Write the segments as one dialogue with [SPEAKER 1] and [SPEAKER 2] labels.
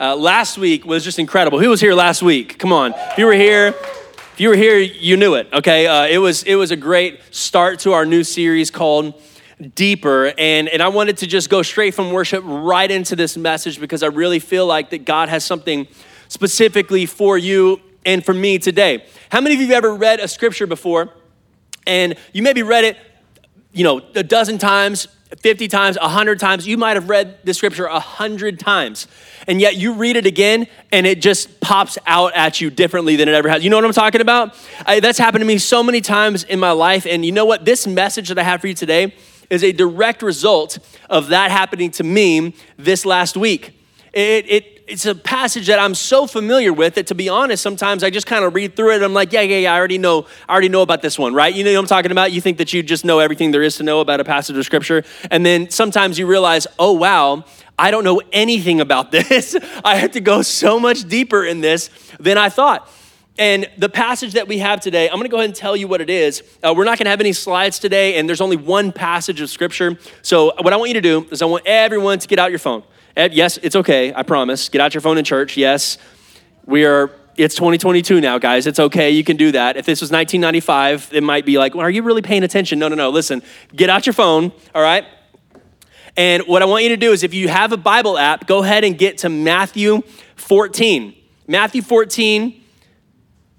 [SPEAKER 1] Uh, last week was just incredible. Who was here last week? Come on. If you were here, if you were here, you knew it. Okay, uh, it was it was a great start to our new series called Deeper, and and I wanted to just go straight from worship right into this message because I really feel like that God has something specifically for you and for me today. How many of you have ever read a scripture before, and you maybe read it, you know, a dozen times, 50 times, 100 times. You might have read the scripture 100 times. And yet you read it again and it just pops out at you differently than it ever has. You know what I'm talking about? I, that's happened to me so many times in my life. And you know what? This message that I have for you today is a direct result of that happening to me this last week. It, it, it's a passage that I'm so familiar with that to be honest, sometimes I just kind of read through it and I'm like, yeah, yeah, yeah, I already know, I already know about this one, right? You know what I'm talking about? You think that you just know everything there is to know about a passage of scripture. And then sometimes you realize, oh wow, I don't know anything about this. I have to go so much deeper in this than I thought. And the passage that we have today, I'm gonna go ahead and tell you what it is. Uh, we're not gonna have any slides today, and there's only one passage of scripture. So, what I want you to do is, I want everyone to get out your phone. Yes, it's okay, I promise. Get out your phone in church. Yes, we are, it's 2022 now, guys. It's okay, you can do that. If this was 1995, it might be like, well, are you really paying attention? No, no, no. Listen, get out your phone, all right? And what I want you to do is if you have a Bible app, go ahead and get to Matthew 14. Matthew 14,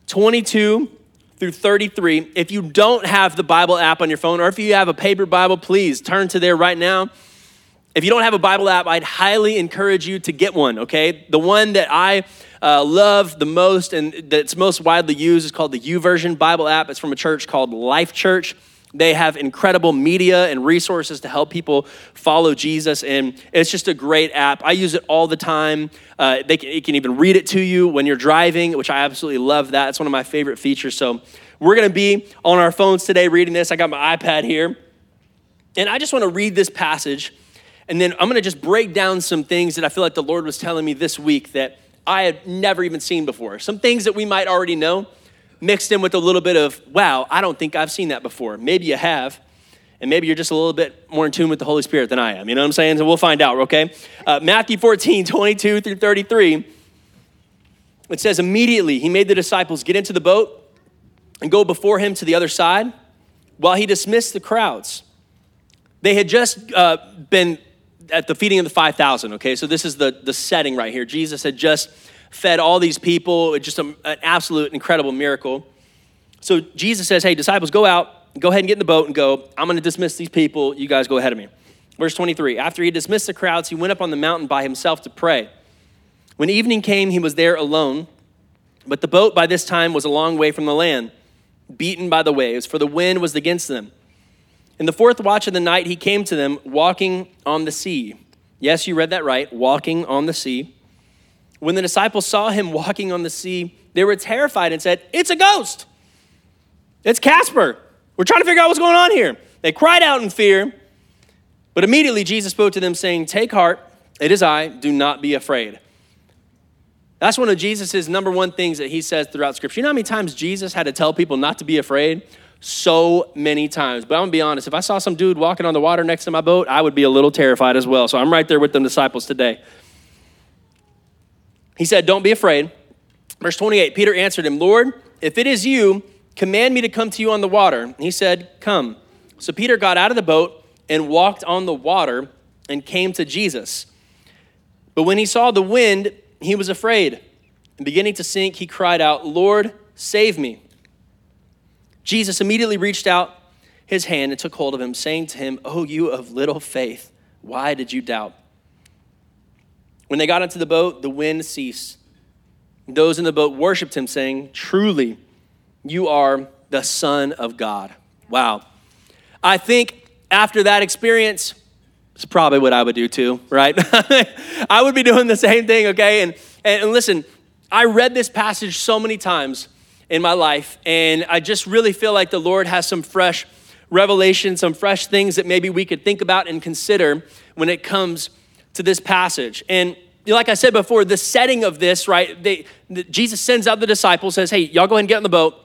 [SPEAKER 1] 22 through 33. If you don't have the Bible app on your phone, or if you have a paper Bible, please turn to there right now. If you don't have a Bible app, I'd highly encourage you to get one, okay? The one that I uh, love the most and that's most widely used is called the YouVersion Bible app. It's from a church called Life Church. They have incredible media and resources to help people follow Jesus, and it's just a great app. I use it all the time. Uh, they can, can even read it to you when you're driving, which I absolutely love that. It's one of my favorite features. So we're going to be on our phones today reading this. I got my iPad here, and I just want to read this passage and then I'm gonna just break down some things that I feel like the Lord was telling me this week that I had never even seen before. Some things that we might already know, mixed in with a little bit of, wow, I don't think I've seen that before. Maybe you have, and maybe you're just a little bit more in tune with the Holy Spirit than I am. You know what I'm saying? So we'll find out, okay? Uh, Matthew 14, 22 through 33. It says, immediately he made the disciples get into the boat and go before him to the other side while he dismissed the crowds. They had just uh, been at the feeding of the 5,000, okay? So this is the, the setting right here. Jesus had just fed all these people, just a, an absolute incredible miracle. So Jesus says, hey, disciples, go out, go ahead and get in the boat and go. I'm going to dismiss these people. You guys go ahead of me. Verse 23 After he dismissed the crowds, he went up on the mountain by himself to pray. When evening came, he was there alone, but the boat by this time was a long way from the land, beaten by the waves, for the wind was against them. In the fourth watch of the night, he came to them walking on the sea. Yes, you read that right, walking on the sea. When the disciples saw him walking on the sea, they were terrified and said, It's a ghost. It's Casper. We're trying to figure out what's going on here. They cried out in fear, but immediately Jesus spoke to them, saying, Take heart, it is I, do not be afraid. That's one of Jesus' number one things that he says throughout Scripture. You know how many times Jesus had to tell people not to be afraid? So many times. But I'm gonna be honest, if I saw some dude walking on the water next to my boat, I would be a little terrified as well. So I'm right there with them disciples today. He said, Don't be afraid. Verse 28 Peter answered him, Lord, if it is you, command me to come to you on the water. he said, Come. So Peter got out of the boat and walked on the water and came to Jesus. But when he saw the wind, he was afraid. And beginning to sink, he cried out, Lord, save me. Jesus immediately reached out his hand and took hold of him, saying to him, Oh, you of little faith, why did you doubt? When they got into the boat, the wind ceased. Those in the boat worshiped him, saying, Truly, you are the Son of God. Wow. I think after that experience, it's probably what I would do too, right? I would be doing the same thing, okay? And, and listen, I read this passage so many times in my life. And I just really feel like the Lord has some fresh revelation, some fresh things that maybe we could think about and consider when it comes to this passage. And like I said before, the setting of this, right? They, the, Jesus sends out the disciples, says, "Hey, y'all go ahead and get in the boat.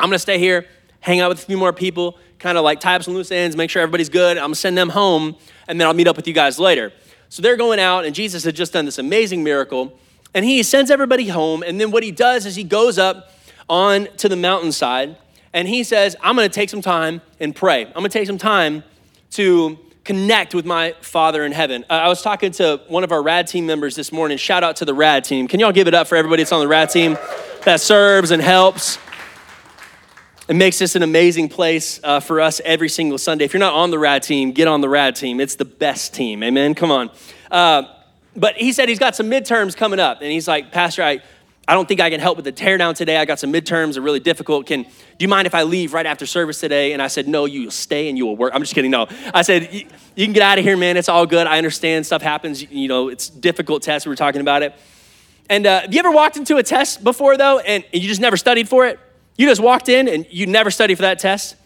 [SPEAKER 1] I'm gonna stay here, hang out with a few more people, kind of like tie up some loose ends, make sure everybody's good. I'm gonna send them home, and then I'll meet up with you guys later." So they're going out, and Jesus had just done this amazing miracle. And he sends everybody home. And then what he does is he goes up on to the mountainside and he says, I'm gonna take some time and pray. I'm gonna take some time to connect with my Father in heaven. Uh, I was talking to one of our RAD team members this morning. Shout out to the RAD team. Can y'all give it up for everybody that's on the RAD team that serves and helps? It makes this an amazing place uh, for us every single Sunday. If you're not on the RAD team, get on the RAD team. It's the best team. Amen. Come on. Uh, but he said he's got some midterms coming up, and he's like, Pastor, I, I don't think I can help with the teardown today. I got some midterms, are really difficult. Can do you mind if I leave right after service today? And I said, No, you stay and you will work. I'm just kidding. No, I said you can get out of here, man. It's all good. I understand stuff happens. You know, it's difficult tests. We were talking about it. And uh, have you ever walked into a test before though, and you just never studied for it? You just walked in and you never studied for that test?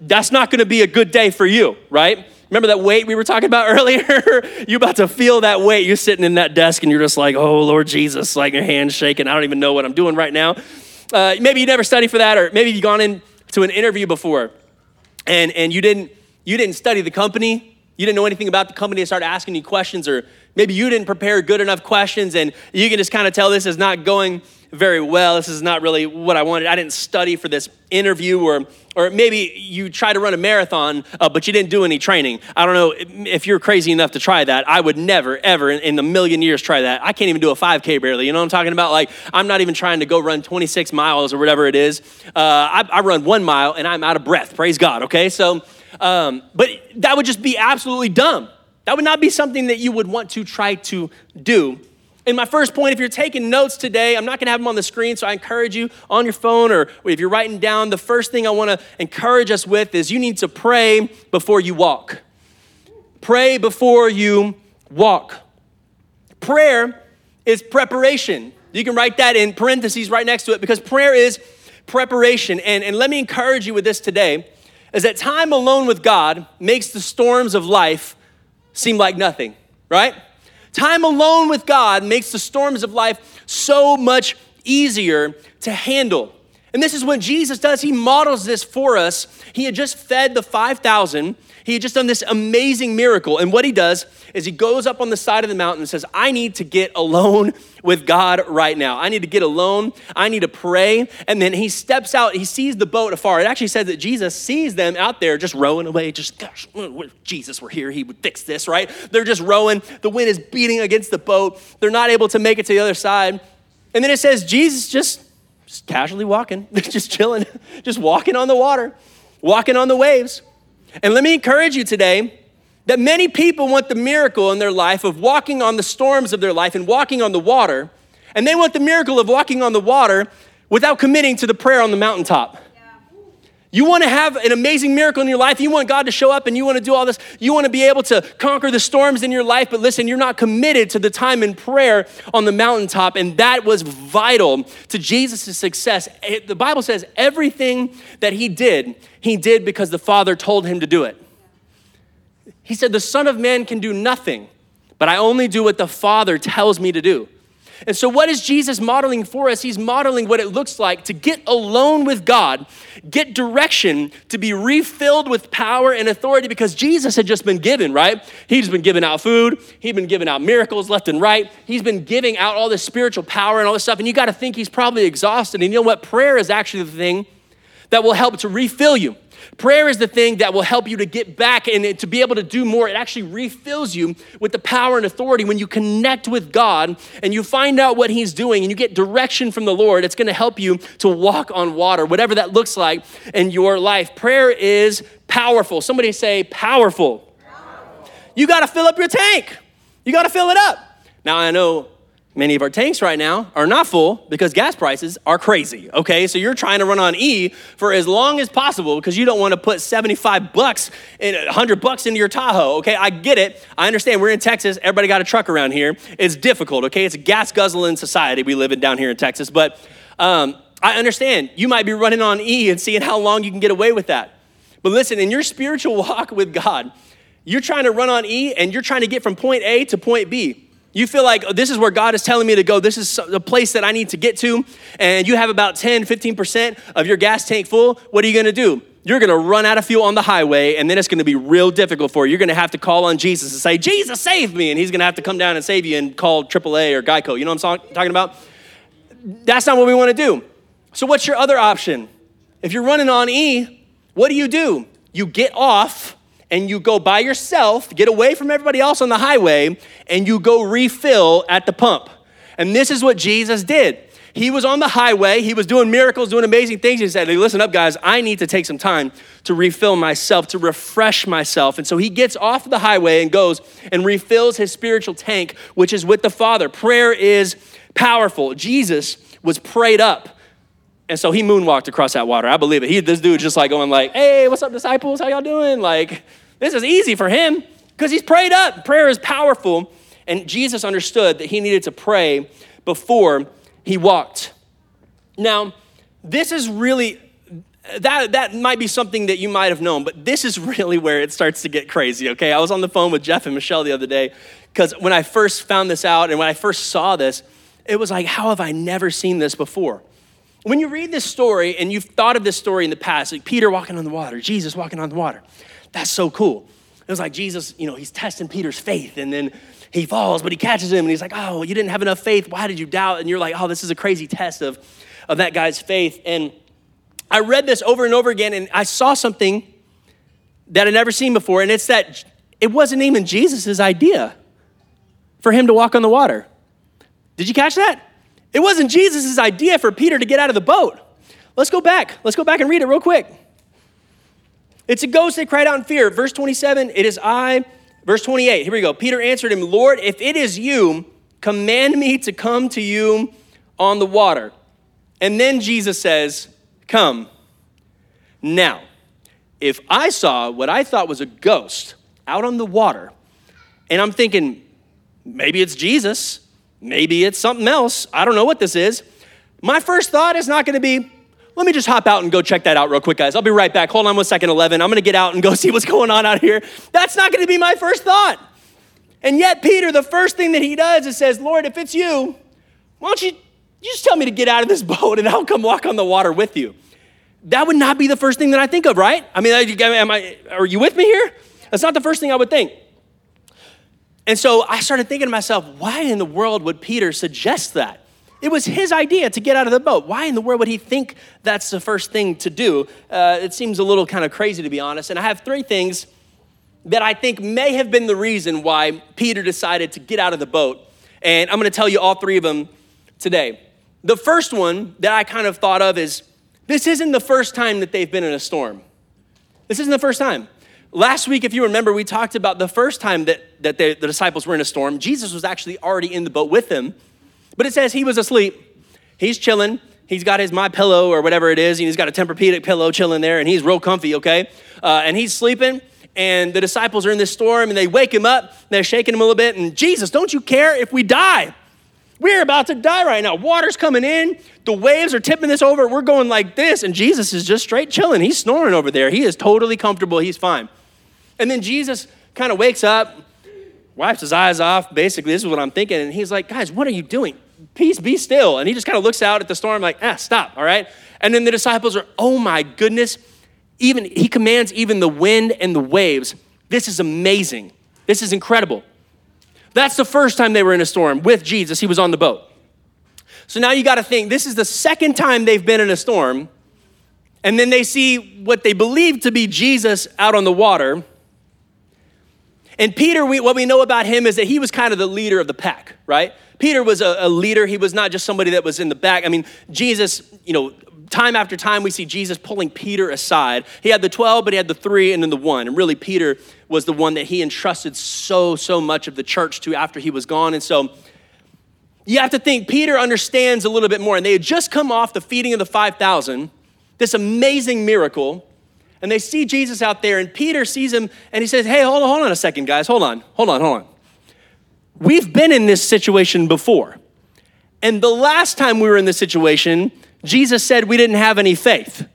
[SPEAKER 1] That's not going to be a good day for you, right? Remember that weight we were talking about earlier? you about to feel that weight. You're sitting in that desk and you're just like, oh, Lord Jesus, like your hands shaking. I don't even know what I'm doing right now. Uh, maybe you never studied for that, or maybe you've gone into an interview before and, and you, didn't, you didn't study the company. You didn't know anything about the company and started asking you questions, or maybe you didn't prepare good enough questions and you can just kind of tell this is not going very well. This is not really what I wanted. I didn't study for this interview, or, or maybe you try to run a marathon, uh, but you didn't do any training. I don't know if you're crazy enough to try that. I would never, ever in, in the million years try that. I can't even do a 5K barely. You know what I'm talking about? Like, I'm not even trying to go run 26 miles or whatever it is. Uh, I, I, run one mile and I'm out of breath. Praise God, okay? So, um, but that would just be absolutely dumb. That would not be something that you would want to try to do. And my first point, if you're taking notes today, I'm not going to have them on the screen, so I encourage you on your phone or if you're writing down, the first thing I want to encourage us with is you need to pray before you walk. Pray before you walk. Prayer is preparation. You can write that in parentheses right next to it because prayer is preparation. And, and let me encourage you with this today is that time alone with God makes the storms of life seem like nothing, right? Time alone with God makes the storms of life so much easier to handle. And this is what Jesus does. He models this for us. He had just fed the 5,000. He had just done this amazing miracle. And what he does is he goes up on the side of the mountain and says, I need to get alone with God right now. I need to get alone. I need to pray. And then he steps out. He sees the boat afar. It actually says that Jesus sees them out there just rowing away. Just, gosh, Jesus were here. He would fix this, right? They're just rowing. The wind is beating against the boat. They're not able to make it to the other side. And then it says Jesus just just casually walking, just chilling, just walking on the water, walking on the waves. And let me encourage you today that many people want the miracle in their life of walking on the storms of their life and walking on the water, and they want the miracle of walking on the water without committing to the prayer on the mountaintop. You want to have an amazing miracle in your life. You want God to show up and you want to do all this. You want to be able to conquer the storms in your life. But listen, you're not committed to the time in prayer on the mountaintop. And that was vital to Jesus' success. Eh, the Bible says everything that he did, he did because the Father told him to do it. He said, The Son of Man can do nothing, but I only do what the Father tells me to do. And so, what is Jesus modeling for us? He's modeling what it looks like to get alone with God, get direction, to be refilled with power and authority because Jesus had just been given, right? He's been giving out food, he's been giving out miracles left and right, he's been giving out all this spiritual power and all this stuff. And you got to think he's probably exhausted. And you know what? Prayer is actually the thing that will help to refill you. Prayer is the thing that will help you to get back and to be able to do more. It actually refills you with the power and authority when you connect with God and you find out what He's doing and you get direction from the Lord. It's going to help you to walk on water, whatever that looks like in your life. Prayer is powerful. Somebody say, powerful. powerful. You got to fill up your tank. You got to fill it up. Now, I know Many of our tanks right now are not full because gas prices are crazy, okay? So you're trying to run on E for as long as possible because you don't want to put 75 bucks and 100 bucks into your Tahoe, okay? I get it. I understand. We're in Texas. Everybody got a truck around here. It's difficult, okay? It's a gas guzzling society we live in down here in Texas. But um, I understand. You might be running on E and seeing how long you can get away with that. But listen, in your spiritual walk with God, you're trying to run on E and you're trying to get from point A to point B. You feel like oh, this is where God is telling me to go. This is the place that I need to get to. And you have about 10, 15% of your gas tank full. What are you going to do? you're gonna run out of fuel on the highway, and then it's gonna be real difficult for you. You're gonna have to call on Jesus and say, Jesus, save me. And he's gonna have to come down and save you and call AAA or Geico. You know what I'm talking about? That's not what we wanna do. So, what's your other option? If you're running on E, what do you do? You get off and you go by yourself, get away from everybody else on the highway, and you go refill at the pump. And this is what Jesus did. He was on the highway, he was doing miracles, doing amazing things. He said, hey, Listen up, guys, I need to take some time to refill myself, to refresh myself. And so he gets off the highway and goes and refills his spiritual tank, which is with the Father. Prayer is powerful. Jesus was prayed up. And so he moonwalked across that water. I believe it. He, this dude just like going like, hey, what's up, disciples? How y'all doing? Like, this is easy for him because he's prayed up. Prayer is powerful. And Jesus understood that he needed to pray before he walked. Now, this is really that that might be something that you might have known, but this is really where it starts to get crazy, okay? I was on the phone with Jeff and Michelle the other day because when I first found this out and when I first saw this, it was like, how have I never seen this before? When you read this story and you've thought of this story in the past, like Peter walking on the water, Jesus walking on the water, that's so cool. It was like Jesus, you know, he's testing Peter's faith and then he falls, but he catches him and he's like, oh, you didn't have enough faith. Why did you doubt? And you're like, oh, this is a crazy test of, of that guy's faith. And I read this over and over again and I saw something that I'd never seen before. And it's that it wasn't even Jesus' idea for him to walk on the water. Did you catch that? It wasn't Jesus' idea for Peter to get out of the boat. Let's go back. Let's go back and read it real quick. It's a ghost that cried out in fear. Verse 27, it is I. Verse 28, here we go. Peter answered him, Lord, if it is you, command me to come to you on the water. And then Jesus says, Come. Now, if I saw what I thought was a ghost out on the water, and I'm thinking, maybe it's Jesus, maybe it's something else, I don't know what this is, my first thought is not gonna be, let me just hop out and go check that out real quick, guys. I'll be right back. Hold on one second, 11. I'm gonna get out and go see what's going on out here. That's not gonna be my first thought. And yet, Peter, the first thing that he does is says, Lord, if it's you, why don't you, you just tell me to get out of this boat and I'll come walk on the water with you? That would not be the first thing that I think of, right? I mean, am I, are you with me here? That's not the first thing I would think. And so I started thinking to myself, why in the world would Peter suggest that? It was his idea to get out of the boat. Why in the world would he think that's the first thing to do? Uh, it seems a little kind of crazy, to be honest. And I have three things that I think may have been the reason why Peter decided to get out of the boat. And I'm going to tell you all three of them today. The first one that I kind of thought of is this isn't the first time that they've been in a storm. This isn't the first time. Last week, if you remember, we talked about the first time that, that they, the disciples were in a storm. Jesus was actually already in the boat with them. But it says he was asleep. He's chilling. He's got his my pillow or whatever it is, and he's got a Tempur-Pedic pillow chilling there, and he's real comfy. Okay, uh, and he's sleeping. And the disciples are in this storm, and they wake him up. they're shaking him a little bit. And Jesus, don't you care if we die? We're about to die right now. Water's coming in. The waves are tipping this over. We're going like this. And Jesus is just straight chilling. He's snoring over there. He is totally comfortable. He's fine. And then Jesus kind of wakes up, wipes his eyes off. Basically, this is what I'm thinking. And he's like, guys, what are you doing? Peace, be still. And he just kind of looks out at the storm, like, ah, stop, all right? And then the disciples are, oh my goodness. Even he commands even the wind and the waves. This is amazing. This is incredible. That's the first time they were in a storm with Jesus. He was on the boat. So now you got to think this is the second time they've been in a storm. And then they see what they believe to be Jesus out on the water. And Peter, we, what we know about him is that he was kind of the leader of the pack, right? Peter was a, a, leader. He was not just somebody that was in the back. I mean, Jesus, you know, time after time we see Jesus pulling Peter aside. He had the 12, but he had the three and then the one. And really, Peter was the one that he entrusted so, so much of the church to after he was gone. And so you have to think Peter understands a little bit more. And they had just come off the feeding of the 5,000, this amazing miracle and they see Jesus out there, and Peter sees him and he says, Hey, hold on, hold on a second, guys. Hold on, hold on, hold on. We've been in this situation before. And the last time we were in this situation, Jesus said we didn't have any faith.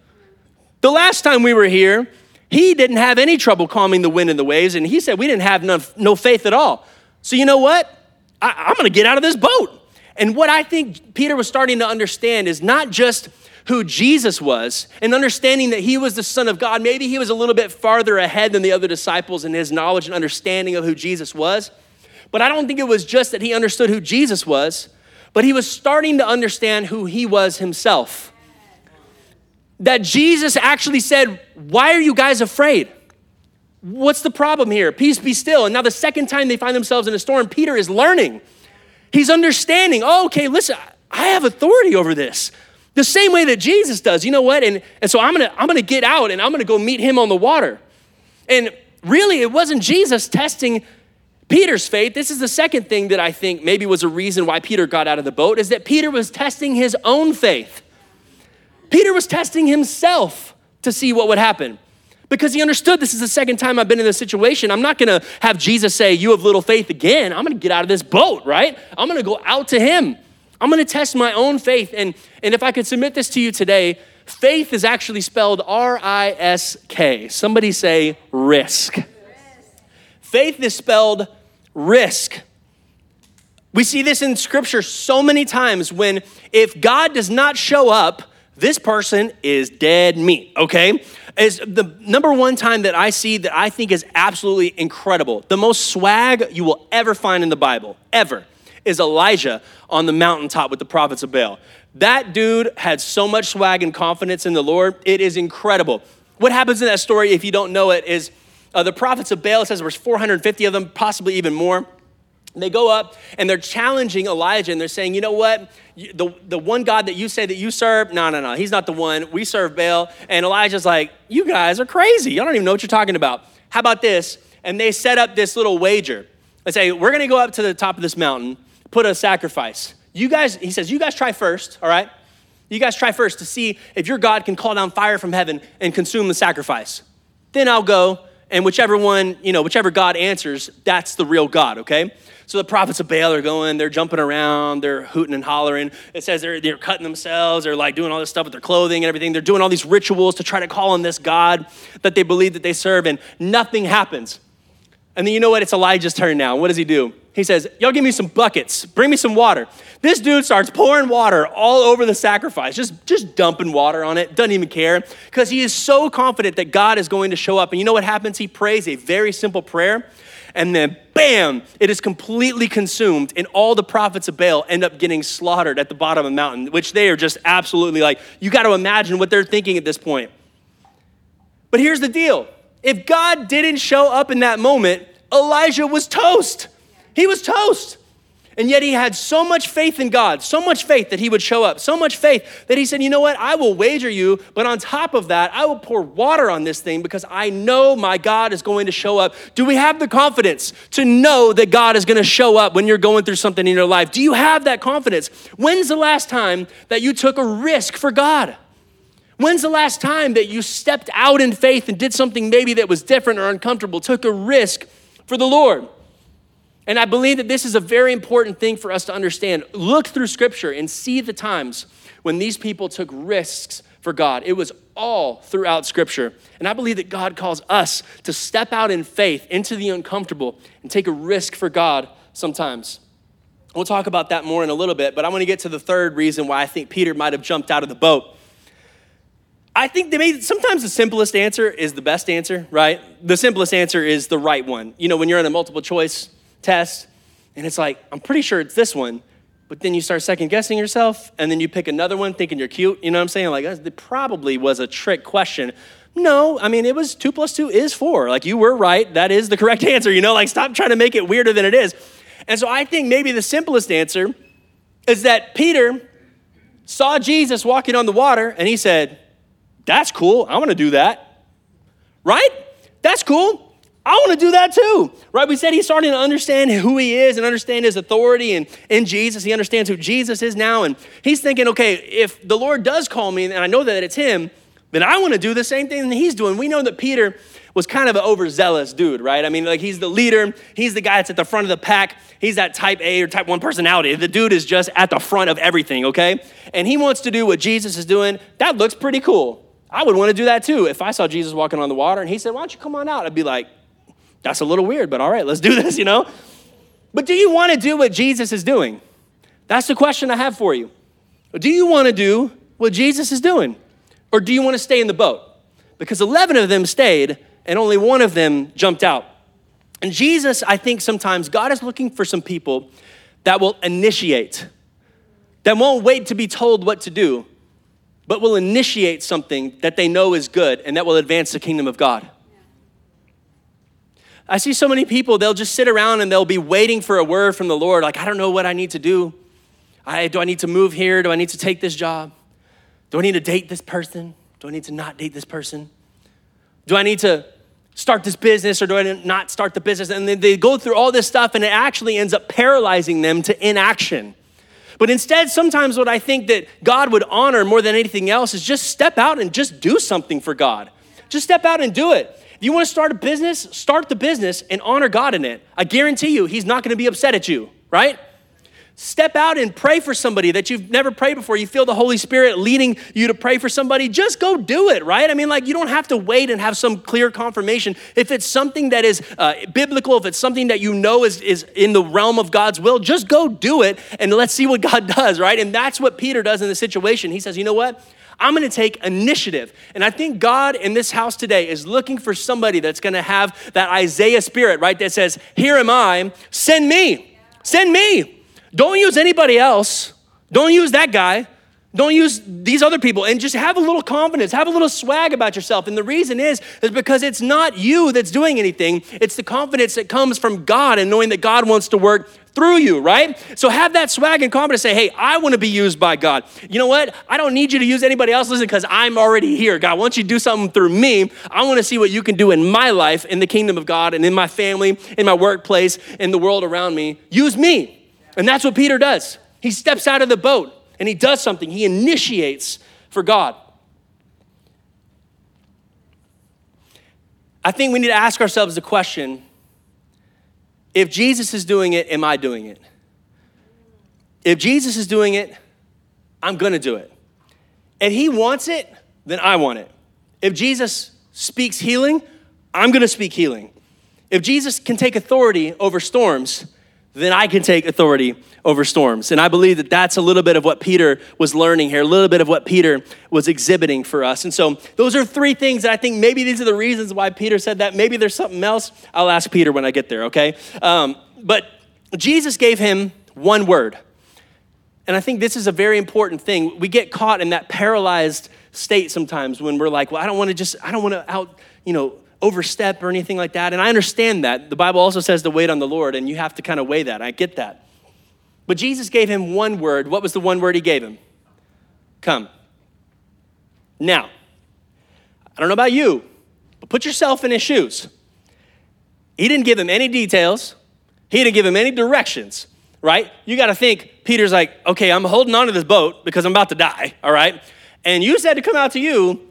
[SPEAKER 1] The last time we were here, he didn't have any trouble calming the wind and the waves, and he said we didn't have no, faith at all. So, you know what? I, I'm gonna get out of this boat. And what I think Peter was starting to understand is not just who Jesus was and understanding that he was the Son of God, maybe he was a little bit farther ahead than the other disciples in his knowledge and understanding of who Jesus was. But I don't think it was just that he understood who Jesus was, but he was starting to understand who he was himself. That Jesus actually said, Why are you guys afraid? What's the problem here? Peace be still. And now, the second time they find themselves in a storm, Peter is learning. He's understanding, oh, okay, listen, I have authority over this. The same way that Jesus does. You know what? And, and so I'm gonna, I'm gonna get out and I'm gonna go meet him on the water. And really, it wasn't Jesus testing Peter's faith. This is the second thing that I think maybe was a reason why Peter got out of the boat, is that Peter was testing his own faith. Peter was testing himself to see what would happen because he understood this is the second time I've been in this situation. I'm not gonna have Jesus say, You have little faith again. I'm gonna get out of this boat, right? I'm gonna go out to him. I'm gonna test my own faith. And, and if I could submit this to you today, faith is actually spelled R I S K. Somebody say risk. risk. Faith is spelled risk. We see this in scripture so many times when if God does not show up, this person is dead meat, okay? Is the number one time that I see that I think is absolutely incredible. The most swag you will ever find in the Bible, ever, is Elijah on the mountaintop with the prophets of Baal. That dude had so much swag and confidence in the Lord. It is incredible. What happens in that story, if you don't know it, is uh, the prophets of Baal, says there was 450 of them, possibly even more. They go up and they're challenging Elijah and they're saying, you know what? The, the one God that you say that you serve, no, no, no, he's not the one. We serve Baal. And Elijah's like, you guys are crazy. I don't even know what you're talking about. How about this? And they set up this little wager. They say, we're going to go up to the top of this mountain, put a sacrifice. You guys, he says, you guys try first, all right? You guys try first to see if your God can call down fire from heaven and consume the sacrifice. Then I'll go, and whichever one, you know, whichever God answers, that's the real God, okay? So the prophets of Baal are going, they're jumping around, they're hooting and hollering. It says they're, they're cutting themselves, they're like doing all this stuff with their clothing and everything. They're doing all these rituals to try to call on this God that they believe that they serve, and nothing happens. And then you know what? It's Elijah's turn now. What does he do? He says, Y'all give me some buckets, bring me some water. This dude starts pouring water all over the sacrifice, just, just dumping water on it, doesn't even care, because he is so confident that God is going to show up. And you know what happens? He prays a very simple prayer and then bam, it is completely consumed, and all the prophets of Baal end up getting slaughtered at the bottom of the mountain, which they are just absolutely like, you got to imagine what they're thinking at this point. But here's the deal if God didn't show up in that moment, Elijah was toast. He was toast. And yet he had so much faith in God, so much faith that he would show up, so much faith that he said, You know what? I will wager you, but on top of that, I will pour water on this thing because I know my God is going to show up. Do we have the confidence to know that God is going to show up when you're going through something in your life? Do you have that confidence? When's the last time that you took a risk for God? When's the last time that you stepped out in faith and did something maybe that was different or uncomfortable, took a risk for the Lord? And I believe that this is a very important thing for us to understand. Look through scripture and see the times when these people took risks for God. It was all throughout scripture. And I believe that God calls us to step out in faith into the uncomfortable and take a risk for God sometimes. We'll talk about that more in a little bit, but I want to get to the third reason why I think Peter might have jumped out of the boat. I think sometimes the simplest answer is the best answer, right? The simplest answer is the right one. You know, when you're in a multiple choice test, and it's like, I'm pretty sure it's this one. But then you start second guessing yourself, and then you pick another one thinking you're cute. You know what I'm saying? Like, it probably was a trick question. No, I mean, it was two plus two is four. Like, you were right. That is the correct answer. You know, like, stop trying to make it weirder than it is. And so I think maybe the simplest answer is that Peter saw Jesus walking on the water, and he said, That's cool. I want to do that. Right? That's cool. I want to do that too, right? We said he's starting to understand who he is and understand his authority and in Jesus. He understands who Jesus is now. And he's thinking, okay, if the Lord does call me and I know that it's him, then I want to do the same thing that he's doing. We know that Peter was kind of an overzealous dude, right? I mean, like he's the leader, he's the guy that's at the front of the pack, he's that type A or type 1 personality. The dude is just at the front of everything, okay? And he wants to do what Jesus is doing. That looks pretty cool. I would want to do that too. If I saw Jesus walking on the water and he said, Why don't you come on out? I'd be like, that's a little weird, but all right, let's do this, you know? But do you want to do what Jesus is doing? That's the question I have for you. Do you want to do what Jesus is doing? Or do you want to stay in the boat? Because 11 of them stayed and only one of them jumped out. And Jesus, I think sometimes God is looking for some people that will initiate, that won't wait to be told what to do, but will initiate something that they know is good and that will advance the kingdom of God. I see so many people, they'll just sit around and they'll be waiting for a word from the Lord, like, I don't know what I need to do. I, do I need to move here? Do I need to take this job? Do I need to date this person? Do I need to not date this person? Do I need to start this business or do I not start the business? And then they go through all this stuff and it actually ends up paralyzing them to inaction. But instead, sometimes what I think that God would honor more than anything else is just step out and just do something for God. Just step out and do it. If you want to start a business, start the business and honor God in it. I guarantee you, He's not going to be upset at you, right? Step out and pray for somebody that you've never prayed before. You feel the Holy Spirit leading you to pray for somebody. Just go do it, right? I mean, like, you don't have to wait and have some clear confirmation. If it's something that is uh, biblical, if it's something that you know is, is in the realm of God's will, just go do it and let's see what God does, right? And that's what Peter does in the situation. He says, you know what? I'm gonna take initiative. And I think God in this house today is looking for somebody that's gonna have that Isaiah spirit, right? That says, Here am I, send me, send me. Don't use anybody else. Don't use that guy. Don't use these other people and just have a little confidence, have a little swag about yourself. And the reason is is because it's not you that's doing anything. It's the confidence that comes from God and knowing that God wants to work through you, right? So have that swag and confidence. Say, hey, I want to be used by God. You know what? I don't need you to use anybody else. Listen, because I'm already here. God, once you do something through me, I want to see what you can do in my life, in the kingdom of God, and in my family, in my workplace, in the world around me. Use me. And that's what Peter does. He steps out of the boat and he does something, he initiates for God. I think we need to ask ourselves the question if Jesus is doing it, am I doing it? If Jesus is doing it, I'm gonna do it. And he wants it, then I want it. If Jesus speaks healing, I'm gonna speak healing. If Jesus can take authority over storms, then I can take authority over storms. And I believe that that's a little bit of what Peter was learning here, a little bit of what Peter was exhibiting for us. And so those are three things that I think maybe these are the reasons why Peter said that. Maybe there's something else. I'll ask Peter when I get there, okay? Um, but Jesus gave him one word. And I think this is a very important thing. We get caught in that paralyzed state sometimes when we're like, well, I don't want to just, I don't want to out, you know, overstep or anything like that. And I understand that. The Bible also says to wait on the Lord, and you have to kind of weigh that. I get that. But Jesus gave him one word. What was the one word he gave him? Come. Now, I don't know about you, but put yourself in his shoes. He didn't give him any details, he didn't give him any directions, right? You got to think, Peter's like, okay, I'm holding on to this boat because I'm about to die, all right? And you said to come out to you.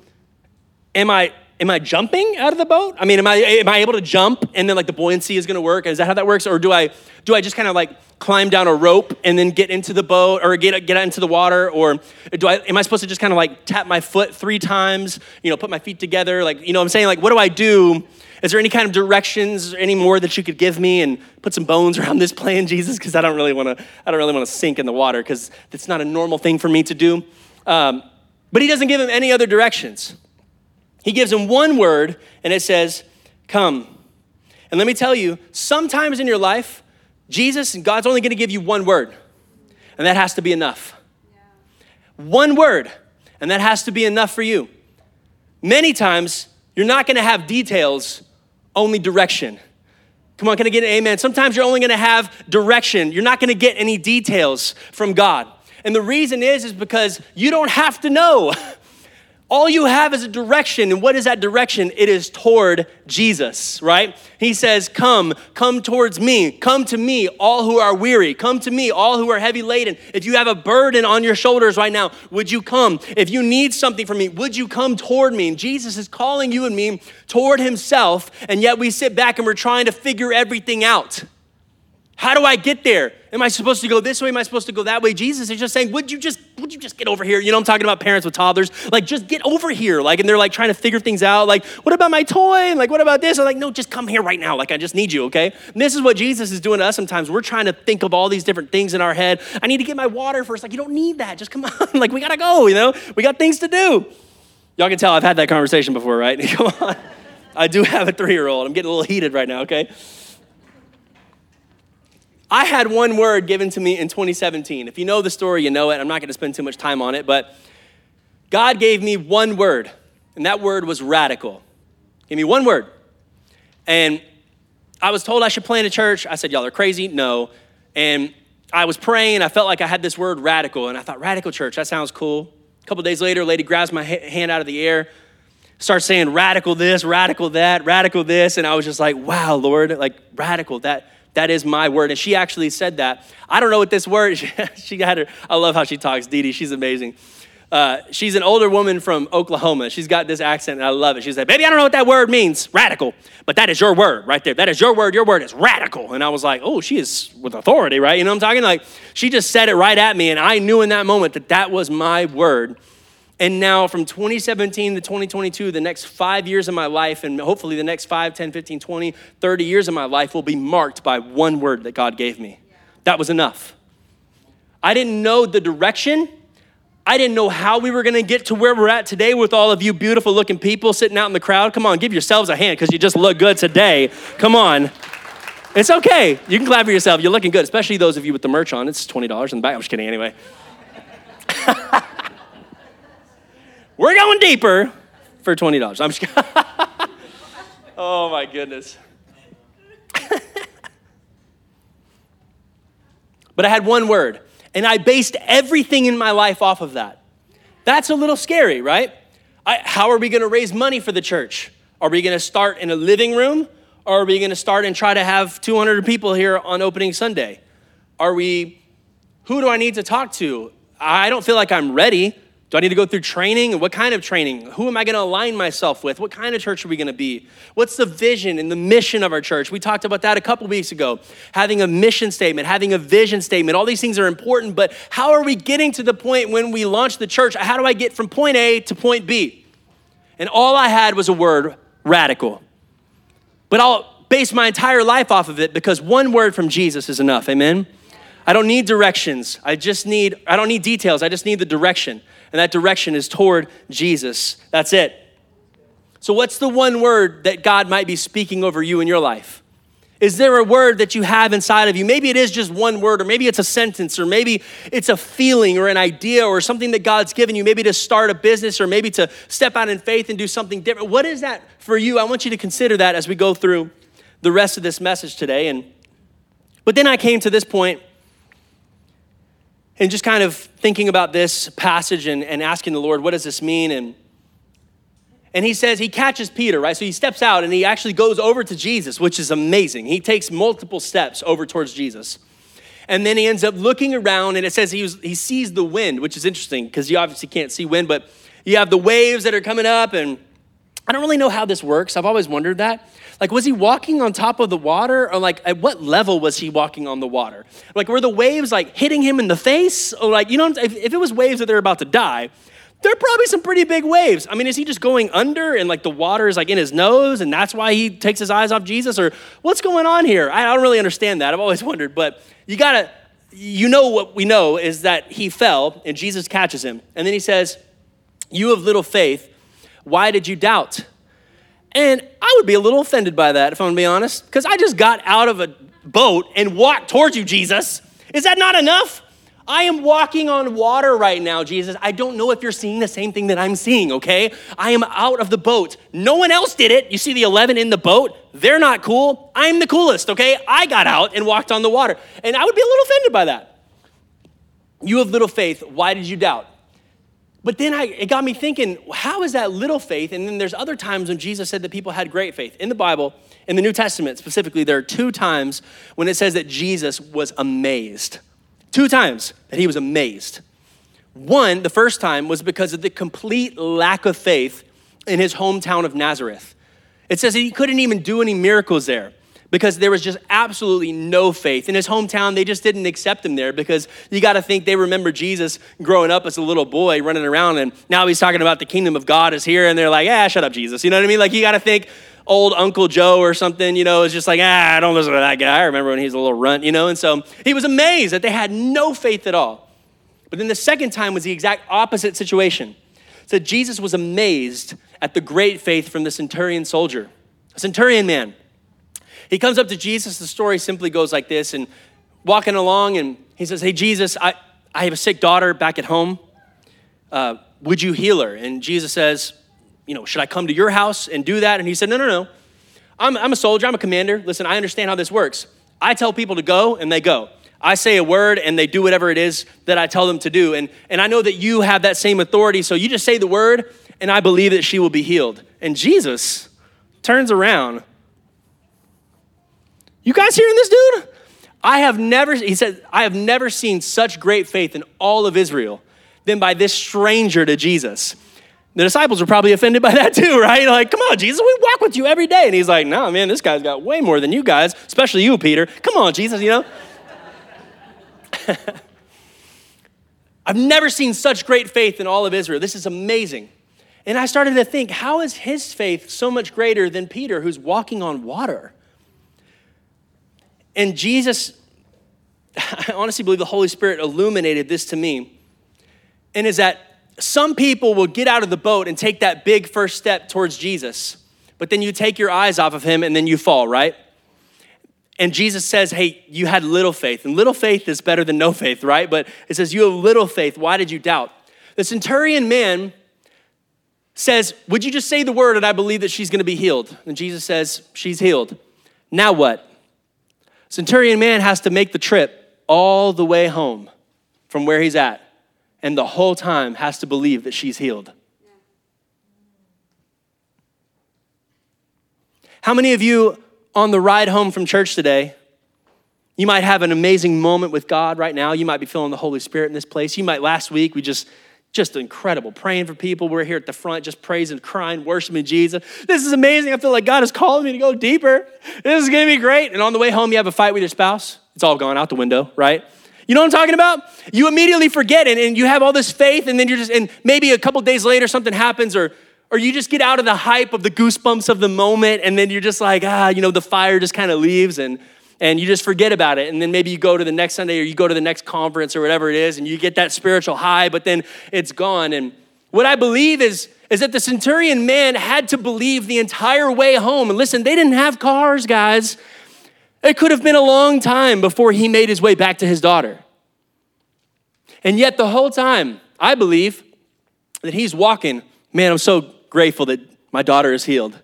[SPEAKER 1] Am I am I jumping out of the boat? I mean, am I, am I able to jump and then like the buoyancy is gonna work? Is that how that works? Or do I, do I just kind of like climb down a rope and then get into the boat or get, get into the water? Or do I, am I supposed to just kind of like tap my foot three times, you know, put my feet together? Like, you know I'm saying? Like, what do I do? Is there any kind of directions, or any more that you could give me and put some bones around this plan, Jesus? Because I don't really wanna, I don't really wanna sink in the water because it's not a normal thing for me to do. Um, but he doesn't give him any other directions. He gives him one word and it says, Come. And let me tell you, sometimes in your life, Jesus and God's only gonna give you one word, and that has to be enough. Yeah. One word, and that has to be enough for you. Many times, you're not gonna have details, only direction. Come on, can I get an amen? Sometimes you're only gonna have direction. You're not gonna get any details from God. And the reason is, is because you don't have to know. All you have is a direction. And what is that direction? It is toward Jesus, right? He says, Come, come towards me. Come to me, all who are weary. Come to me, all who are heavy laden. If you have a burden on your shoulders right now, would you come? If you need something from me, would you come toward me? And Jesus is calling you and me toward himself. And yet we sit back and we're trying to figure everything out. How do I get there? Am I supposed to go this way? Am I supposed to go that way? Jesus is just saying, would you just, would you just get over here? You know, I'm talking about parents with toddlers. Like, just get over here. Like, and they're like trying to figure things out. Like, what about my toy? And like, what about this? I'm like, no, just come here right now. Like, I just need you, okay? And this is what Jesus is doing to us sometimes. We're trying to think of all these different things in our head. I need to get my water first. Like, you don't need that. Just come on. like, we gotta go, you know? We got things to do. Y'all can tell I've had that conversation before, right? come on. I do have a three year old. I'm getting a little heated right now, okay? I had one word given to me in 2017. If you know the story, you know it. I'm not going to spend too much time on it, but God gave me one word, and that word was radical. Give me one word. And I was told I should plant a church. I said, Y'all are crazy. No. And I was praying. I felt like I had this word radical, and I thought, Radical church, that sounds cool. A couple days later, a lady grabs my hand out of the air, starts saying, Radical this, radical that, radical this. And I was just like, Wow, Lord, like radical, that that is my word. And she actually said that. I don't know what this word, she had her, I love how she talks, Dee Dee, she's amazing. Uh, she's an older woman from Oklahoma. She's got this accent, and I love it. She's like, Baby, I don't know what that word means, radical, but that is your word right there. That is your word. Your word is radical. And I was like, Oh, she is with authority, right? You know what I'm talking? Like, she just said it right at me, and I knew in that moment that that was my word. And now, from 2017 to 2022, the next five years of my life, and hopefully the next 5, 10, 15, 20, 30 years of my life will be marked by one word that God gave me. That was enough. I didn't know the direction. I didn't know how we were gonna get to where we're at today with all of you beautiful looking people sitting out in the crowd. Come on, give yourselves a hand because you just look good today. Come on. It's okay. You can clap for yourself. You're looking good, especially those of you with the merch on. It's $20 in the back. I'm just kidding anyway. We're going deeper for $20. I'm just Oh my goodness. but I had one word, and I based everything in my life off of that. That's a little scary, right? I, how are we going to raise money for the church? Are we going to start in a living room? Or are we going to start and try to have 200 people here on opening Sunday? Are we, who do I need to talk to? I don't feel like I'm ready. Do I need to go through training? What kind of training? Who am I going to align myself with? What kind of church are we going to be? What's the vision and the mission of our church? We talked about that a couple weeks ago. Having a mission statement, having a vision statement, all these things are important, but how are we getting to the point when we launch the church? How do I get from point A to point B? And all I had was a word radical. But I'll base my entire life off of it because one word from Jesus is enough. Amen? I don't need directions. I just need, I don't need details. I just need the direction and that direction is toward Jesus. That's it. So, what's the one word that God might be speaking over you in your life? Is there a word that you have inside of you? Maybe it is just one word, or maybe it's a sentence, or maybe it's a feeling or an idea or something that God's given you, maybe to start a business or maybe to step out in faith and do something different. What is that for you? I want you to consider that as we go through the rest of this message today. And but then I came to this point and just kind of thinking about this passage and, and asking the Lord, what does this mean? And and he says he catches Peter, right? So he steps out and he actually goes over to Jesus, which is amazing. He takes multiple steps over towards Jesus. And then he ends up looking around and it says he, was, he sees the wind, which is interesting because you obviously can't see wind, but you have the waves that are coming up. And I don't really know how this works. I've always wondered that. Like, was he walking on top of the water? Or, like, at what level was he walking on the water? Like, were the waves, like, hitting him in the face? Or, like, you know, if, if it was waves that they're about to die, there are probably some pretty big waves. I mean, is he just going under and, like, the water is, like, in his nose and that's why he takes his eyes off Jesus? Or what's going on here? I don't really understand that. I've always wondered. But you gotta, you know what we know is that he fell and Jesus catches him. And then he says, You have little faith. Why did you doubt? And I would be a little offended by that, if I'm gonna be honest, because I just got out of a boat and walked towards you, Jesus. Is that not enough? I am walking on water right now, Jesus. I don't know if you're seeing the same thing that I'm seeing, okay? I am out of the boat. No one else did it. You see the 11 in the boat? They're not cool. I'm the coolest, okay? I got out and walked on the water. And I would be a little offended by that. You have little faith. Why did you doubt? But then I, it got me thinking, how is that little faith? And then there's other times when Jesus said that people had great faith. In the Bible, in the New Testament specifically, there are two times when it says that Jesus was amazed. Two times that he was amazed. One, the first time, was because of the complete lack of faith in his hometown of Nazareth. It says that he couldn't even do any miracles there because there was just absolutely no faith. In his hometown, they just didn't accept him there because you got to think they remember Jesus growing up as a little boy running around, and now he's talking about the kingdom of God is here, and they're like, ah, shut up, Jesus. You know what I mean? Like, you got to think old Uncle Joe or something, you know, is just like, ah, I don't listen to that guy. I remember when he was a little runt, you know? And so he was amazed that they had no faith at all. But then the second time was the exact opposite situation. So Jesus was amazed at the great faith from the centurion soldier, a centurion man. He comes up to Jesus. The story simply goes like this and walking along, and he says, Hey, Jesus, I, I have a sick daughter back at home. Uh, would you heal her? And Jesus says, You know, should I come to your house and do that? And he said, No, no, no. I'm, I'm a soldier, I'm a commander. Listen, I understand how this works. I tell people to go, and they go. I say a word and they do whatever it is that I tell them to do. And, and I know that you have that same authority. So you just say the word and I believe that she will be healed. And Jesus turns around you guys hearing this dude? I have never, he said, I have never seen such great faith in all of Israel than by this stranger to Jesus. The disciples were probably offended by that too, right? Like, come on, Jesus, we walk with you every day. And he's like, no, man, this guy's got way more than you guys, especially you, Peter. Come on, Jesus, you know? I've never seen such great faith in all of Israel. This is amazing. And I started to think, how is his faith so much greater than Peter, who's walking on water? And Jesus, I honestly believe the Holy Spirit illuminated this to me, and is that some people will get out of the boat and take that big first step towards Jesus, but then you take your eyes off of him and then you fall, right? And Jesus says, Hey, you had little faith. And little faith is better than no faith, right? But it says, You have little faith. Why did you doubt? The centurion man says, Would you just say the word and I believe that she's gonna be healed? And Jesus says, She's healed. Now what? Centurion man has to make the trip all the way home from where he's at, and the whole time has to believe that she's healed. How many of you on the ride home from church today? You might have an amazing moment with God right now. You might be feeling the Holy Spirit in this place. You might, last week, we just just incredible. Praying for people. We're here at the front, just praising, crying, worshiping Jesus. This is amazing. I feel like God is calling me to go deeper. This is gonna be great. And on the way home, you have a fight with your spouse. It's all gone out the window, right? You know what I'm talking about? You immediately forget it and you have all this faith, and then you're just, and maybe a couple days later something happens, or or you just get out of the hype of the goosebumps of the moment, and then you're just like, ah, you know, the fire just kind of leaves and and you just forget about it. And then maybe you go to the next Sunday or you go to the next conference or whatever it is, and you get that spiritual high, but then it's gone. And what I believe is, is that the centurion man had to believe the entire way home. And listen, they didn't have cars, guys. It could have been a long time before he made his way back to his daughter. And yet, the whole time, I believe that he's walking, man, I'm so grateful that my daughter is healed.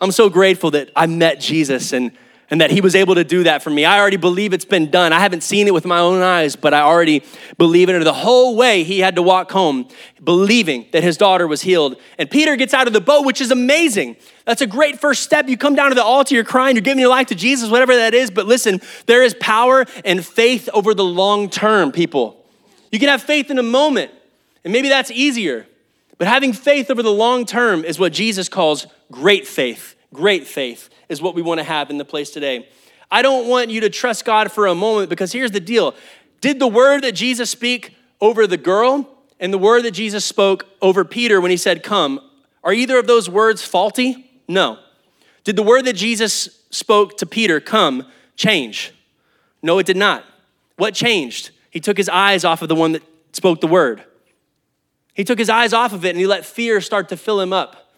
[SPEAKER 1] I'm so grateful that I met Jesus and and that he was able to do that for me. I already believe it's been done. I haven't seen it with my own eyes, but I already believe in it. The whole way he had to walk home believing that his daughter was healed. And Peter gets out of the boat, which is amazing. That's a great first step. You come down to the altar, you're crying, you're giving your life to Jesus, whatever that is. But listen, there is power and faith over the long term, people. You can have faith in a moment, and maybe that's easier. But having faith over the long term is what Jesus calls great faith. Great faith is what we want to have in the place today. I don't want you to trust God for a moment because here's the deal. Did the word that Jesus speak over the girl and the word that Jesus spoke over Peter when he said, Come, are either of those words faulty? No. Did the word that Jesus spoke to Peter, Come, change? No, it did not. What changed? He took his eyes off of the one that spoke the word. He took his eyes off of it and he let fear start to fill him up.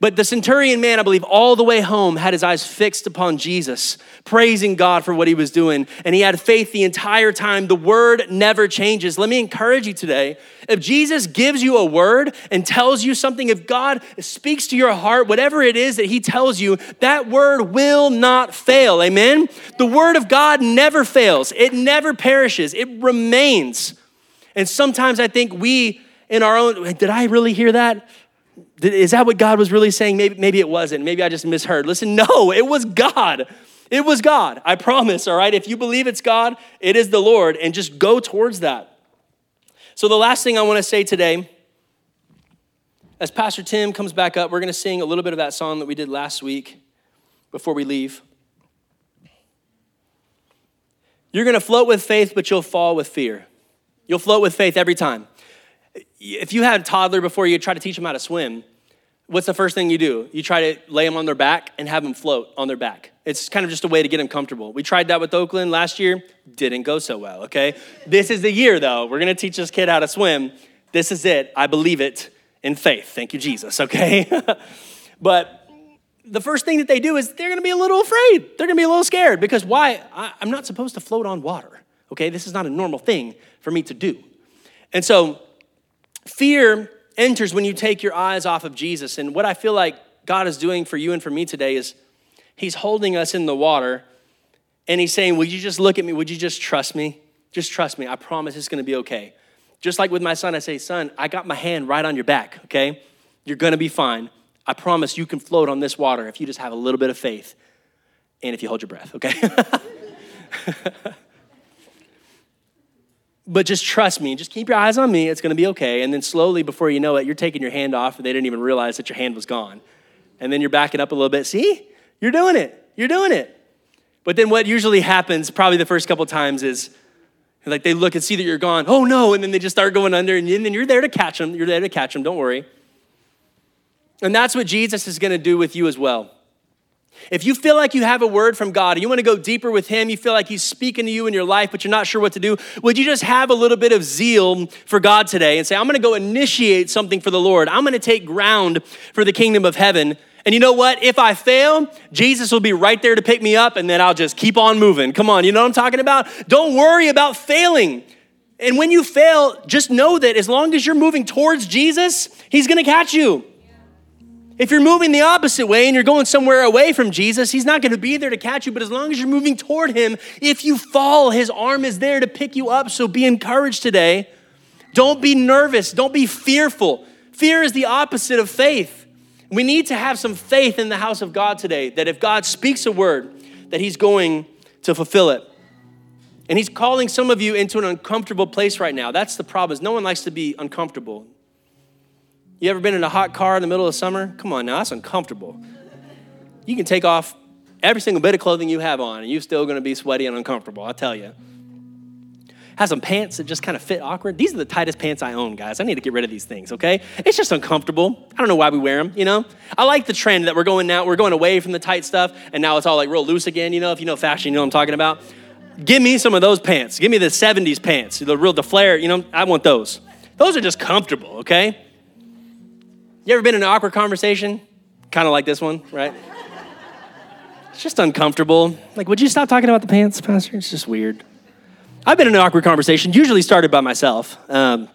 [SPEAKER 1] But the centurion man, I believe, all the way home had his eyes fixed upon Jesus, praising God for what he was doing. And he had faith the entire time. The word never changes. Let me encourage you today. If Jesus gives you a word and tells you something, if God speaks to your heart, whatever it is that he tells you, that word will not fail. Amen? The word of God never fails, it never perishes, it remains. And sometimes I think we, in our own, did I really hear that? Is that what God was really saying? Maybe, maybe it wasn't. Maybe I just misheard. Listen, no, it was God. It was God. I promise, all right? If you believe it's God, it is the Lord, and just go towards that. So, the last thing I want to say today, as Pastor Tim comes back up, we're going to sing a little bit of that song that we did last week before we leave. You're going to float with faith, but you'll fall with fear. You'll float with faith every time. If you had a toddler before you try to teach them how to swim, what's the first thing you do? You try to lay them on their back and have them float on their back. It's kind of just a way to get them comfortable. We tried that with Oakland last year, didn't go so well, okay? This is the year though. We're gonna teach this kid how to swim. This is it. I believe it in faith. Thank you, Jesus, okay? but the first thing that they do is they're gonna be a little afraid. They're gonna be a little scared because why? I, am not supposed to float on water, okay? This is not a normal thing for me to do. And so, fear enters when you take your eyes off of Jesus. And what I feel like God is doing for you and for me today is He's holding us in the water and He's saying, Would you just look at me? Would you just trust me? Just trust me. I promise it's gonna be okay. Just like with my son, I say, Son, I got my hand right on your back, okay? You're gonna be fine. I promise you can float on this water if you just have a little bit of faith and if you hold your breath, okay? but just trust me, just keep your eyes on me, it's gonna be okay. And then slowly, before you know it, you're taking your hand off and they didn't even realize that your hand was gone. And then you're backing up a little bit. See, you're doing it, you're doing it. But then what usually happens, probably the first couple times, is like they look and see that you're gone. Oh no, and then they just start going under, and then you're there to catch them. You're there to catch them, don't worry. And that's what Jesus is going to do with you as well. If you feel like you have a word from God and you want to go deeper with Him, you feel like He's speaking to you in your life, but you're not sure what to do, would you just have a little bit of zeal for God today and say, I'm going to go initiate something for the Lord? I'm going to take ground for the kingdom of heaven. And you know what? If I fail, Jesus will be right there to pick me up and then I'll just keep on moving. Come on, you know what I'm talking about? Don't worry about failing. And when you fail, just know that as long as you're moving towards Jesus, He's going to catch you. If you're moving the opposite way and you're going somewhere away from Jesus, he's not going to be there to catch you. But as long as you're moving toward him, if you fall, his arm is there to pick you up. So be encouraged today. Don't be nervous. Don't be fearful. Fear is the opposite of faith. We need to have some faith in the house of God today that if God speaks a word, that he's going to fulfill it. And he's calling some of you into an uncomfortable place right now. That's the problem. Is no one likes to be uncomfortable. You ever been in a hot car in the middle of summer? Come on now, that's uncomfortable. You can take off every single bit of clothing you have on, and you're still gonna be sweaty and uncomfortable, I tell you. Have some pants that just kind of fit awkward. These are the tightest pants I own, guys. I need to get rid of these things, okay? It's just uncomfortable. I don't know why we wear them, you know? I like the trend that we're going now, we're going away from the tight stuff, and now it's all like real loose again, you know? If you know fashion, you know what I'm talking about. Give me some of those pants. Give me the 70s pants, the real, the flare, you know? I want those. Those are just comfortable, okay? You ever been in an awkward conversation? Kind of like this one, right? it's just uncomfortable. Like, would you stop talking about the pants, Pastor? It's just weird. I've been in an awkward conversation, usually started by myself, um,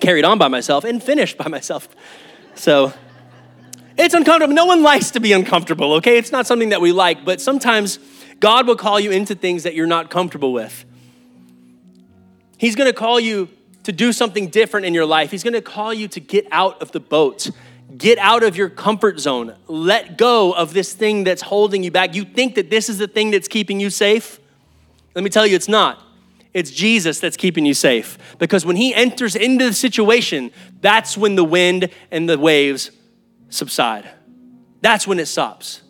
[SPEAKER 1] carried on by myself, and finished by myself. So it's uncomfortable. No one likes to be uncomfortable, okay? It's not something that we like, but sometimes God will call you into things that you're not comfortable with. He's gonna call you to do something different in your life. He's gonna call you to get out of the boat, get out of your comfort zone, let go of this thing that's holding you back. You think that this is the thing that's keeping you safe? Let me tell you, it's not. It's Jesus that's keeping you safe. Because when He enters into the situation, that's when the wind and the waves subside. That's when it stops.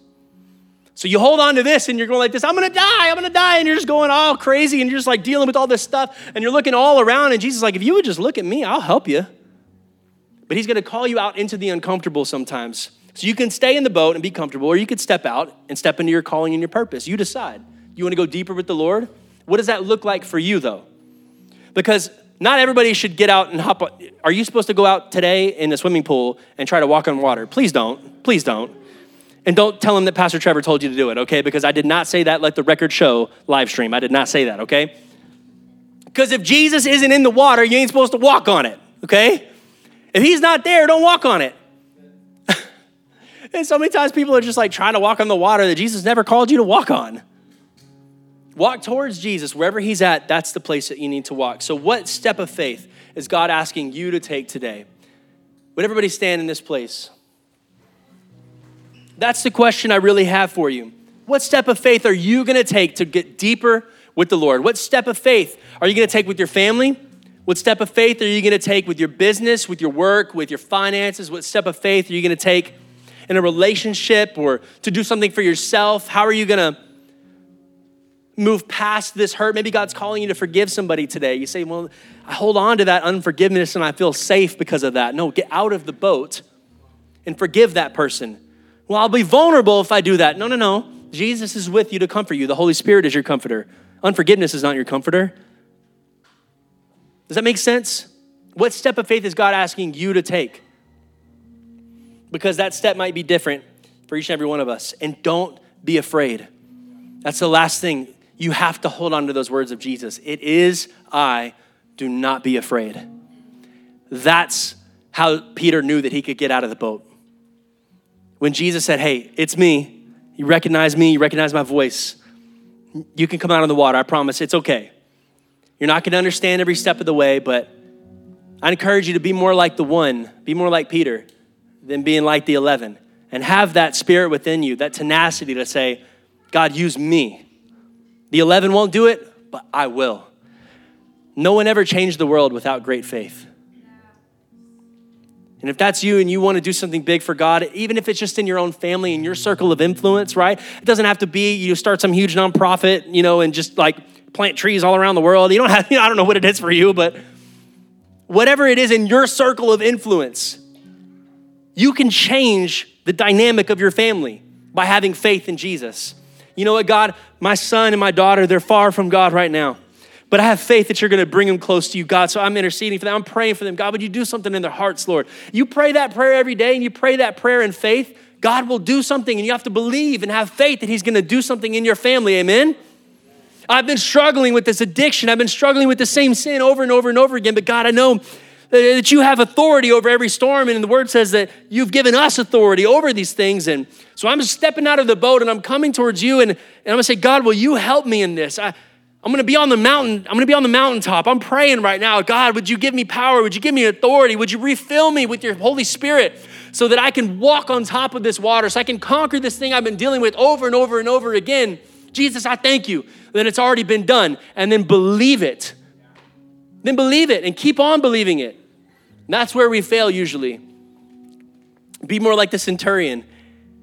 [SPEAKER 1] So you hold on to this and you're going like this, I'm gonna die, I'm gonna die. And you're just going all crazy and you're just like dealing with all this stuff and you're looking all around. And Jesus is like, if you would just look at me, I'll help you. But he's gonna call you out into the uncomfortable sometimes. So you can stay in the boat and be comfortable, or you could step out and step into your calling and your purpose. You decide. You wanna go deeper with the Lord? What does that look like for you though? Because not everybody should get out and hop. Are you supposed to go out today in the swimming pool and try to walk on water? Please don't. Please don't. And don't tell him that Pastor Trevor told you to do it, okay? Because I did not say that, let the record show live stream. I did not say that, okay? Because if Jesus isn't in the water, you ain't supposed to walk on it, okay? If he's not there, don't walk on it. and so many times people are just like trying to walk on the water that Jesus never called you to walk on. Walk towards Jesus. Wherever he's at, that's the place that you need to walk. So, what step of faith is God asking you to take today? Would everybody stand in this place? That's the question I really have for you. What step of faith are you gonna take to get deeper with the Lord? What step of faith are you gonna take with your family? What step of faith are you gonna take with your business, with your work, with your finances? What step of faith are you gonna take in a relationship or to do something for yourself? How are you gonna move past this hurt. Maybe God's calling you to forgive somebody today. You say, Well, I hold on to that unforgiveness and I feel safe because of that. No, get out of the boat and forgive that person. Well, I'll be vulnerable if I do that. No, no, no. Jesus is with you to comfort you. The Holy Spirit is your comforter. Unforgiveness is not your comforter. Does that make sense? What step of faith is God asking you to take? Because that step might be different for each and every one of us. And don't be afraid. That's the last thing. You have to hold on to those words of Jesus. It is I, do not be afraid. That's how Peter knew that he could get out of the boat. When Jesus said, Hey, it's me, you recognize me, you recognize my voice, you can come out on the water. I promise it's okay. You're not going to understand every step of the way, but I encourage you to be more like the one, be more like Peter than being like the 11. And have that spirit within you, that tenacity to say, God, use me. The 11 won't do it, but I will. No one ever changed the world without great faith. And if that's you and you want to do something big for God, even if it's just in your own family and your circle of influence, right? It doesn't have to be you start some huge nonprofit, you know, and just like plant trees all around the world. You don't have, you know, I don't know what it is for you, but whatever it is in your circle of influence, you can change the dynamic of your family by having faith in Jesus. You know what, God? My son and my daughter, they're far from God right now but I have faith that you're going to bring them close to you, God. So I'm interceding for them. I'm praying for them. God, would you do something in their hearts, Lord? You pray that prayer every day and you pray that prayer in faith, God will do something and you have to believe and have faith that He's going to do something in your family. Amen? I've been struggling with this addiction. I've been struggling with the same sin over and over and over again. But God, I know that you have authority over every storm. And the word says that you've given us authority over these things. And so I'm stepping out of the boat and I'm coming towards you. And, and I'm going to say, God, will you help me in this? I, I'm gonna be on the mountain. I'm gonna be on the mountaintop. I'm praying right now. God, would you give me power? Would you give me authority? Would you refill me with your Holy Spirit so that I can walk on top of this water, so I can conquer this thing I've been dealing with over and over and over again? Jesus, I thank you that it's already been done. And then believe it. Then believe it and keep on believing it. And that's where we fail usually. Be more like the centurion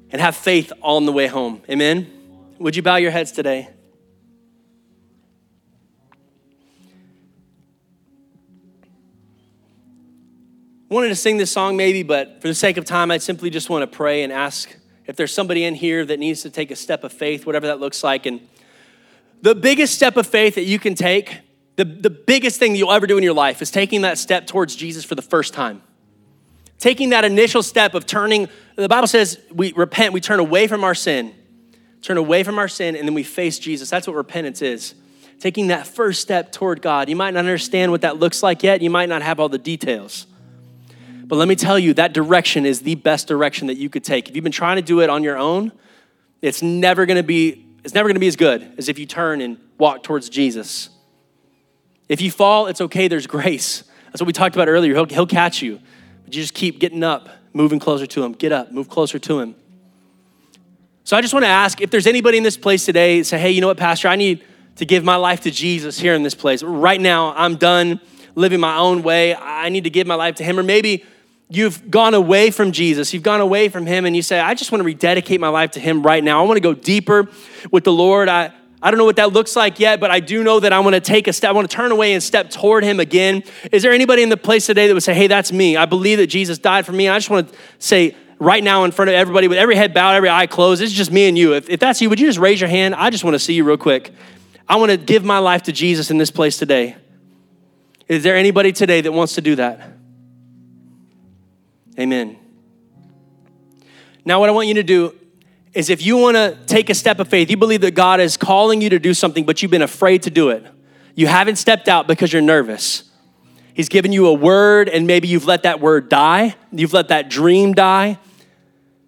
[SPEAKER 1] and have faith on the way home. Amen? Would you bow your heads today? Wanted to sing this song maybe, but for the sake of time, I simply just want to pray and ask if there's somebody in here that needs to take a step of faith, whatever that looks like. And the biggest step of faith that you can take, the, the biggest thing that you'll ever do in your life is taking that step towards Jesus for the first time. Taking that initial step of turning, the Bible says we repent, we turn away from our sin, turn away from our sin, and then we face Jesus. That's what repentance is. Taking that first step toward God. You might not understand what that looks like yet, you might not have all the details. But let me tell you, that direction is the best direction that you could take. If you've been trying to do it on your own, it's never gonna be, it's never gonna be as good as if you turn and walk towards Jesus. If you fall, it's okay, there's grace. That's what we talked about earlier. He'll, he'll catch you. But you just keep getting up, moving closer to him. Get up, move closer to him. So I just want to ask if there's anybody in this place today say, hey, you know what, Pastor, I need to give my life to Jesus here in this place. Right now, I'm done living my own way. I need to give my life to him. Or maybe you've gone away from Jesus, you've gone away from Him, and you say, I just want to rededicate my life to Him right now. I want to go deeper with the Lord. I, I don't know what that looks like yet, but I do know that I want to take a step. I want to turn away and step toward Him again. Is there anybody in the place today that would say, Hey, that's me? I believe that Jesus died for me. I just want to say, right now in front of everybody with every head bowed, every eye closed. It's just me and you. If, if that's you, would you just raise your hand? I just want to see you real quick. I want to give my life to Jesus in this place today. Is there anybody today that wants to do that? Amen. Now, what I want you to do is if you want to take a step of faith, you believe that God is calling you to do something, but you've been afraid to do it. You haven't stepped out because you're nervous. He's given you a word, and maybe you've let that word die. You've let that dream die.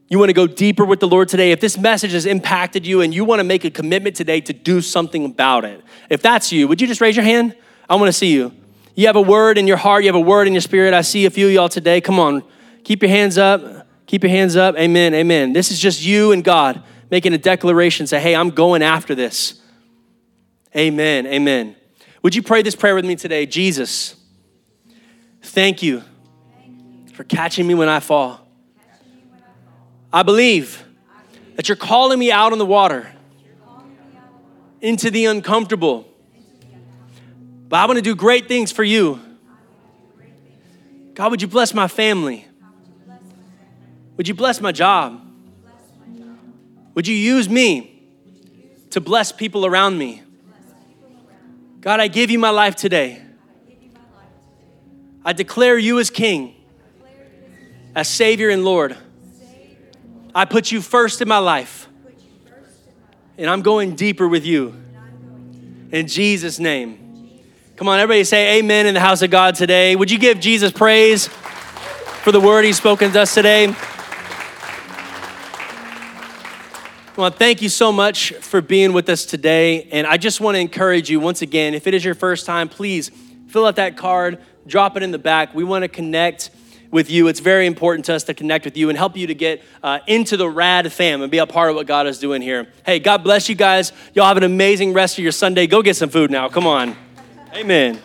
[SPEAKER 1] You want to go deeper with the Lord today. If this message has impacted you and you want to make a commitment today to do something about it, if that's you, would you just raise your hand? I want to see you. You have a word in your heart, you have a word in your spirit. I see a few of y'all today. Come on, Keep your hands up. Keep your hands up. Amen. Amen. This is just you and God making a declaration. Say, hey, I'm going after this. Amen. Amen. Would you pray this prayer with me today? Jesus, thank you for catching me when I fall. I believe that you're calling me out on the water into the uncomfortable. But I want to do great things for you. God, would you bless my family? Would you bless my job? Would you use me to bless people around me? God, I give you my life today. I declare you as King, as Savior and Lord. I put you first in my life, and I'm going deeper with you. In Jesus' name. Come on, everybody say amen in the house of God today. Would you give Jesus praise for the word he's spoken to us today? Well, thank you so much for being with us today. And I just want to encourage you once again, if it is your first time, please fill out that card, drop it in the back. We want to connect with you. It's very important to us to connect with you and help you to get uh, into the rad fam and be a part of what God is doing here. Hey, God bless you guys. Y'all have an amazing rest of your Sunday. Go get some food now. Come on. Amen.